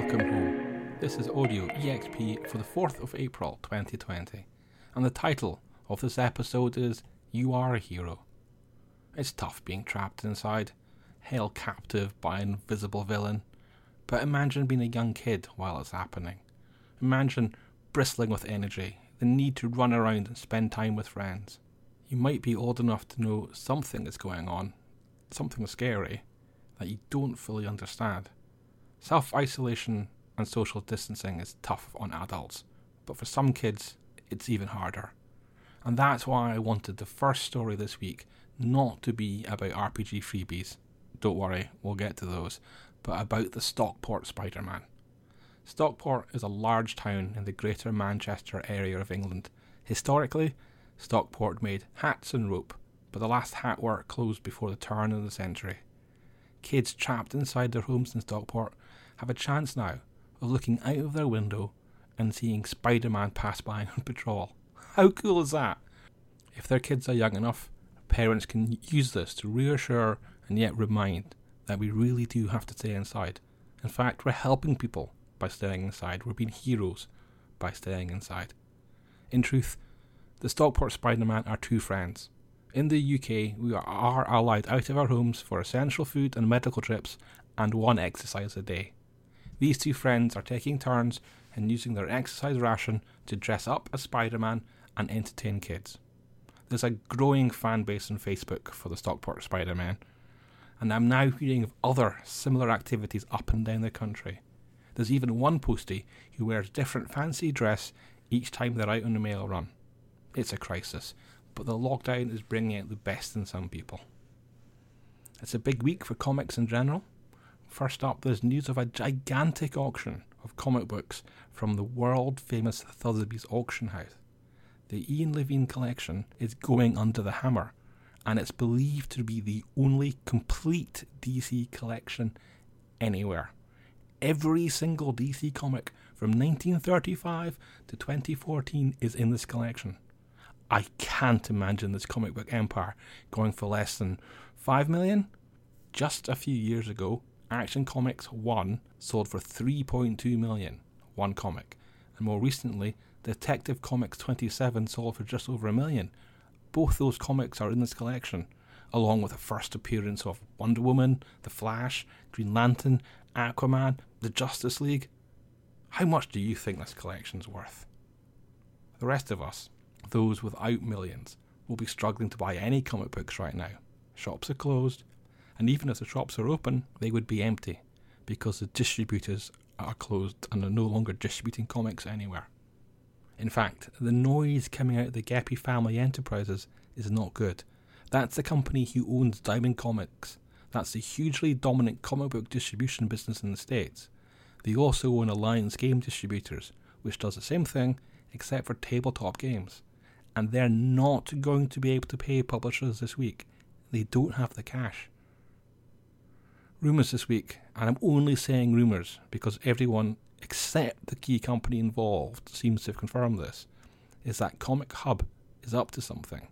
welcome home. This is Audio EXP for the 4th of April 2020, and the title of this episode is You Are a Hero. It's tough being trapped inside, held captive by an invisible villain, but imagine being a young kid while it's happening. Imagine bristling with energy, the need to run around and spend time with friends. You might be old enough to know something is going on, something scary, that you don't fully understand. Self isolation and social distancing is tough on adults, but for some kids, it's even harder. And that's why I wanted the first story this week not to be about RPG freebies. Don't worry, we'll get to those, but about the Stockport Spider Man. Stockport is a large town in the Greater Manchester area of England. Historically, Stockport made hats and rope, but the last hat work closed before the turn of the century. Kids trapped inside their homes in Stockport have a chance now of looking out of their window and seeing Spider Man pass by on patrol. How cool is that? If their kids are young enough, parents can use this to reassure and yet remind that we really do have to stay inside. In fact, we're helping people by staying inside, we're being heroes by staying inside. In truth, the Stockport Spider Man are two friends. In the UK, we are allowed out of our homes for essential food and medical trips and one exercise a day. These two friends are taking turns in using their exercise ration to dress up as Spider Man and entertain kids. There's a growing fan base on Facebook for the Stockport Spider Man, and I'm now hearing of other similar activities up and down the country. There's even one postie who wears different fancy dress each time they're out on a mail run. It's a crisis, but the lockdown is bringing out the best in some people. It's a big week for comics in general. First up, there's news of a gigantic auction of comic books from the world famous Sotheby's auction house. The Ian Levine collection is going under the hammer, and it's believed to be the only complete DC collection anywhere. Every single DC comic from 1935 to 2014 is in this collection. I can't imagine this comic book empire going for less than 5 million. Just a few years ago, Action Comics 1 sold for 3.2 million, one comic, and more recently, Detective Comics 27 sold for just over a million. Both those comics are in this collection, along with the first appearance of Wonder Woman, The Flash, Green Lantern, Aquaman, the Justice League. How much do you think this collection's worth? The rest of us, those without millions, will be struggling to buy any comic books right now. Shops are closed, and even if the shops are open, they would be empty because the distributors are closed and are no longer distributing comics anywhere. In fact, the noise coming out of the Geppi family enterprises is not good. That's the company who owns Diamond Comics. That's the hugely dominant comic book distribution business in the States. They also own Alliance Game Distributors, which does the same thing except for tabletop games. And they're not going to be able to pay publishers this week. They don't have the cash rumours this week, and I'm only saying rumours because everyone except the key company involved seems to have confirmed this, is that Comic Hub is up to something.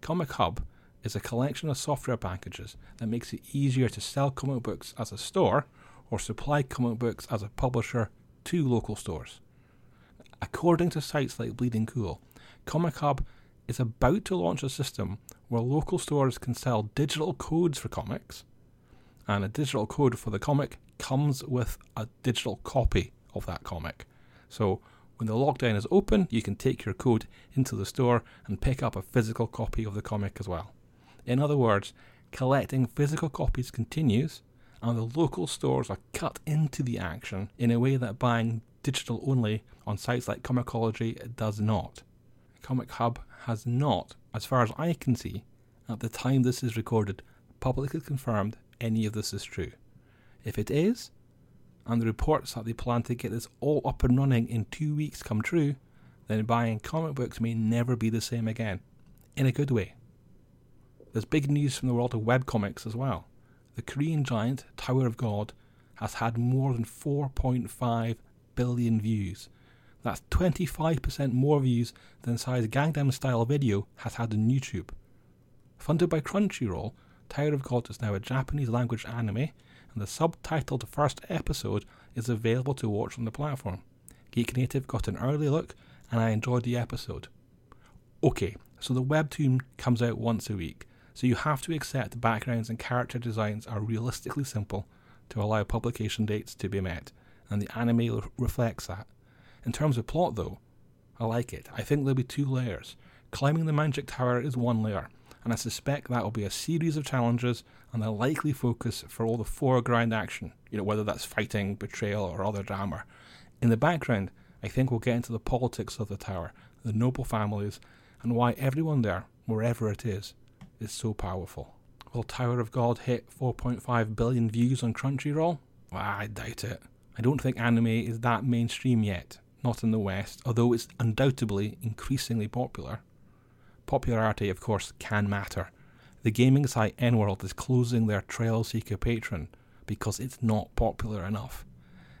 Comic Hub is a collection of software packages that makes it easier to sell comic books as a store or supply comic books as a publisher to local stores. According to sites like Bleeding Cool, Comic Hub is about to launch a system where local stores can sell digital codes for comics and a digital code for the comic comes with a digital copy of that comic. So when the lockdown is open, you can take your code into the store and pick up a physical copy of the comic as well. In other words, collecting physical copies continues, and the local stores are cut into the action in a way that buying digital only on sites like comiXology does not. Comic Hub has not, as far as I can see, at the time this is recorded, publicly confirmed any of this is true. If it is, and the reports that they plan to get this all up and running in two weeks come true, then buying comic books may never be the same again. In a good way. There's big news from the world of webcomics as well. The Korean giant Tower of God has had more than 4.5 billion views. That's 25% more views than Psy's Gangnam Style video has had on YouTube. Funded by Crunchyroll, Tower of God is now a Japanese language anime, and the subtitled first episode is available to watch on the platform. Geek Native got an early look, and I enjoyed the episode. Okay, so the webtoon comes out once a week, so you have to accept backgrounds and character designs are realistically simple to allow publication dates to be met, and the anime reflects that. In terms of plot, though, I like it. I think there'll be two layers. Climbing the magic tower is one layer, and I suspect that will be a series of challenges and a likely focus for all the foreground action, you know, whether that's fighting, betrayal, or other drama. In the background, I think we'll get into the politics of the tower, the noble families, and why everyone there, wherever it is, is so powerful. Will Tower of God hit 4.5 billion views on Crunchyroll? I doubt it. I don't think anime is that mainstream yet, not in the West, although it's undoubtedly increasingly popular. Popularity, of course, can matter. The gaming site EN World is closing their Trail Seeker patron because it's not popular enough.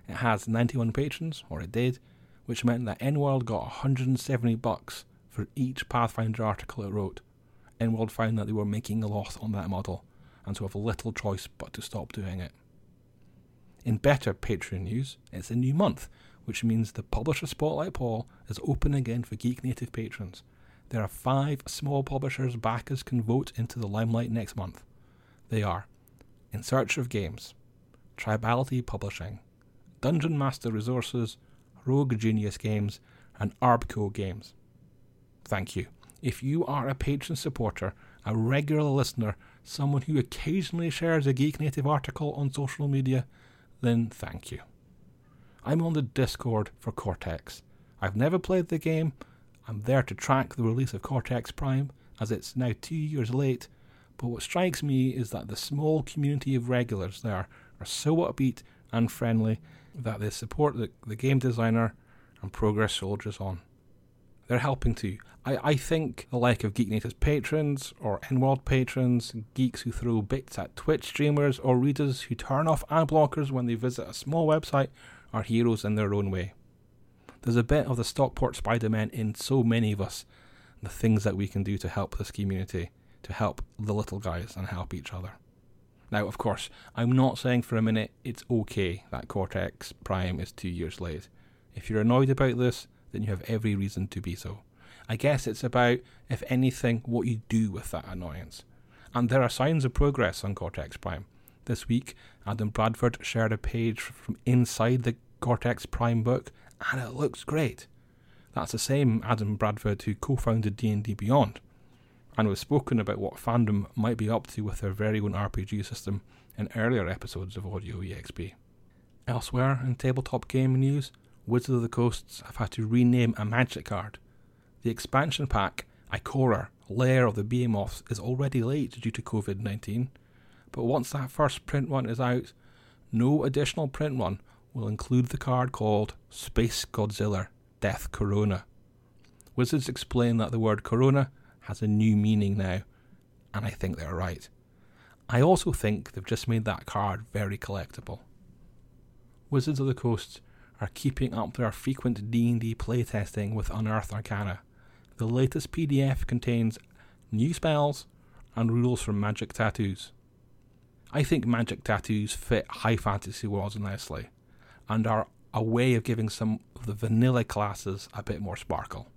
It has 91 patrons, or it did, which meant that EN World got 170 bucks for each Pathfinder article it wrote. EN World found that they were making a loss on that model, and so have little choice but to stop doing it. In better Patreon news, it's a new month, which means the Publisher Spotlight poll is open again for Geek Native patrons. There are five small publishers backers can vote into the limelight next month. They are In Search of Games, Tribality Publishing, Dungeon Master Resources, Rogue Genius Games, and Arbco Games. Thank you. If you are a patron supporter, a regular listener, someone who occasionally shares a Geek Native article on social media, then thank you. I'm on the Discord for Cortex. I've never played the game. I'm there to track the release of Cortex Prime, as it's now two years late. But what strikes me is that the small community of regulars there are so upbeat and friendly that they support the, the game designer and progress soldiers on. They're helping too. I, I think the like of Geek Native's patrons or EN World patrons, geeks who throw bits at Twitch streamers, or readers who turn off ad blockers when they visit a small website are heroes in their own way. There's a bit of the Stockport Spider-Man in so many of us, the things that we can do to help this community, to help the little guys and help each other. Now, of course, I'm not saying for a minute it's okay that Cortex Prime is two years late. If you're annoyed about this, then you have every reason to be so. I guess it's about, if anything, what you do with that annoyance. And there are signs of progress on Cortex Prime. This week, Adam Bradford shared a page from inside the Cortex Prime book, and it looks great. That's the same Adam Bradford who co-founded D&D Beyond and we've spoken about what fandom might be up to with their very own RPG system in earlier episodes of Audio EXP. Elsewhere in tabletop game news, Wizards of the Coasts have had to rename a magic card. The expansion pack, Ikoria, Lair of the Behemoths, is already late due to COVID 19, but once that first print run is out, no additional print run will include the card called Space Godzilla Death Corona. Wizards explain that the word Corona has a new meaning now, and I think they're right. I also think they've just made that card very collectible. Wizards of the Coast are keeping up their frequent D&D playtesting with Unearthed Arcana. The latest PDF contains new spells and rules for magic tattoos. I think magic tattoos fit high fantasy worlds nicely and are a way of giving some of the vanilla classes a bit more sparkle.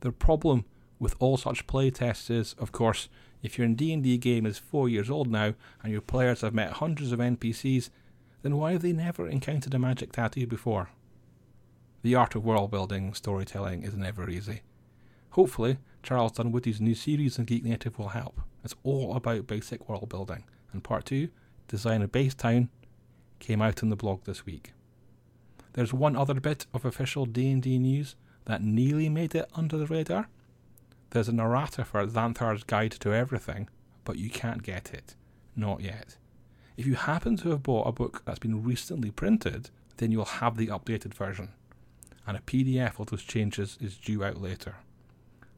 The problem with all such playtests is, of course, if your D&D game is 4 years old now and your players have met hundreds of NPCs, then why have they never encountered a magic tattoo before? The art of world building storytelling is never easy. Hopefully, Charles Dunwoody's new series on Geek Native will help. It's all about basic world building, and part 2, Design a Base Town, came out in the blog this week. There's one other bit of official D&D news that nearly made it under the radar. There's an errata for Xanathar's Guide to Everything, but you can't get it. Not yet. If you happen to have bought a book that's been recently printed, then you'll have the updated version, and a PDF of those changes is due out later.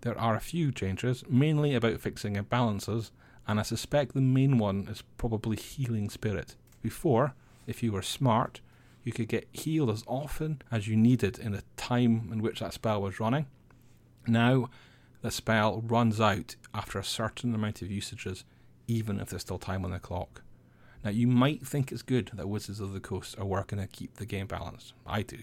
There are a few changes, mainly about fixing imbalances, and I suspect the main one is probably healing spirit. Before, if you were smart, you could get healed as often as you needed in the time in which that spell was running. Now, the spell runs out after a certain amount of usages, even if there's still time on the clock. Now, you might think it's good that Wizards of the Coast are working to keep the game balanced. I do.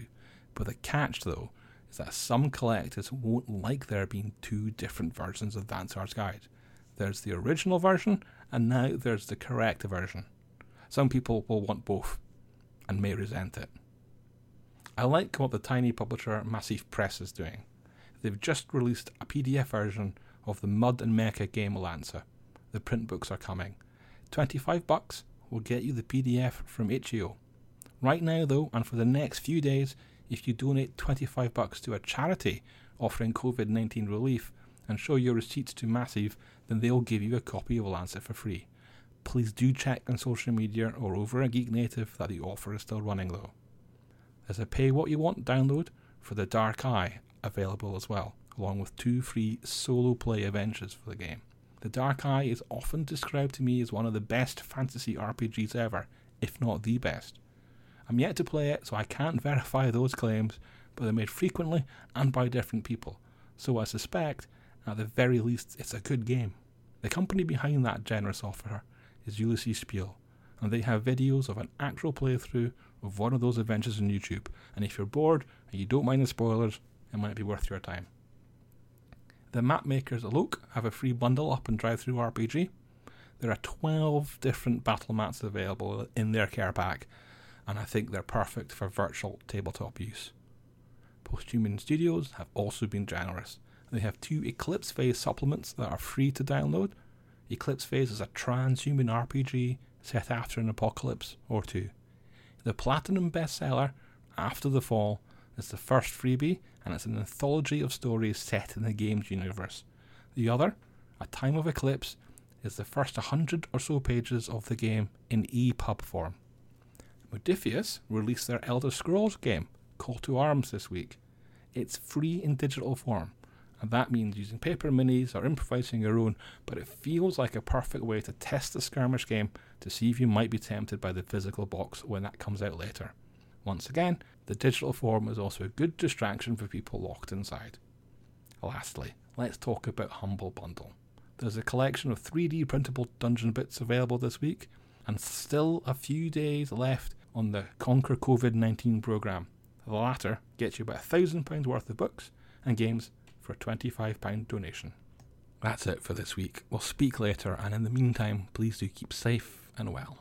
But the catch, though, is that some collectors won't like there being two different versions of Xanathar's Guide. There's the original version, and now there's the correct version. Some people will want both and may resent it. I like what the tiny publisher Massif Press is doing. They've just released a PDF version of the Mud and Mecha game Lancer. The print books are coming. 25 bucks will get you the PDF from itch.io. Right now though, and for the next few days, if you donate 25 bucks to a charity offering COVID-19 relief and show your receipts to Massif, then they'll give you a copy of Lancer for free. Please do check on social media or over at Geek Native that the offer is still running though. There's a pay what you want download for the Dark Eye available as well, along with two free solo play adventures for the game. The Dark Eye is often described to me as one of the best fantasy RPGs ever, if not the best. I'm yet to play it, so I can't verify those claims, but they're made frequently and by different people, so I suspect, at the very least, it's a good game. The company behind that generous offer is Ulisses Spiel, and they have videos of an actual playthrough of one of those adventures on YouTube, and if you're bored and you don't mind the spoilers, it might be worth your time. The map makers Alok have a free bundle up in DriveThruRPG. There are 12 different battle mats available in their care pack, and I think they're perfect for virtual tabletop use. Posthuman Studios have also been generous. They have two Eclipse Phase supplements that are free to download. Eclipse Phase is a transhuman RPG set after an apocalypse or two. The Platinum bestseller, After the Fall, is the first freebie, and it's an anthology of stories set in the game's universe. The other, A Time of Eclipse, is the first 100 or so pages of the game in EPUB form. Modiphius released their Elder Scrolls game, Call to Arms, this week. It's free in digital form, and that means using paper minis or improvising your own, but it feels like a perfect way to test the skirmish game to see if you might be tempted by the physical box when that comes out later. Once again, the digital form is also a good distraction for people locked inside. Lastly, let's talk about Humble Bundle. There's a collection of 3D printable dungeon bits available this week, and still a few days left on the Conquer COVID 19 programme. The latter gets you about £1,000 worth of books and games for a £25 donation. That's it for this week. We'll speak later, and in the meantime, please do keep safe and well.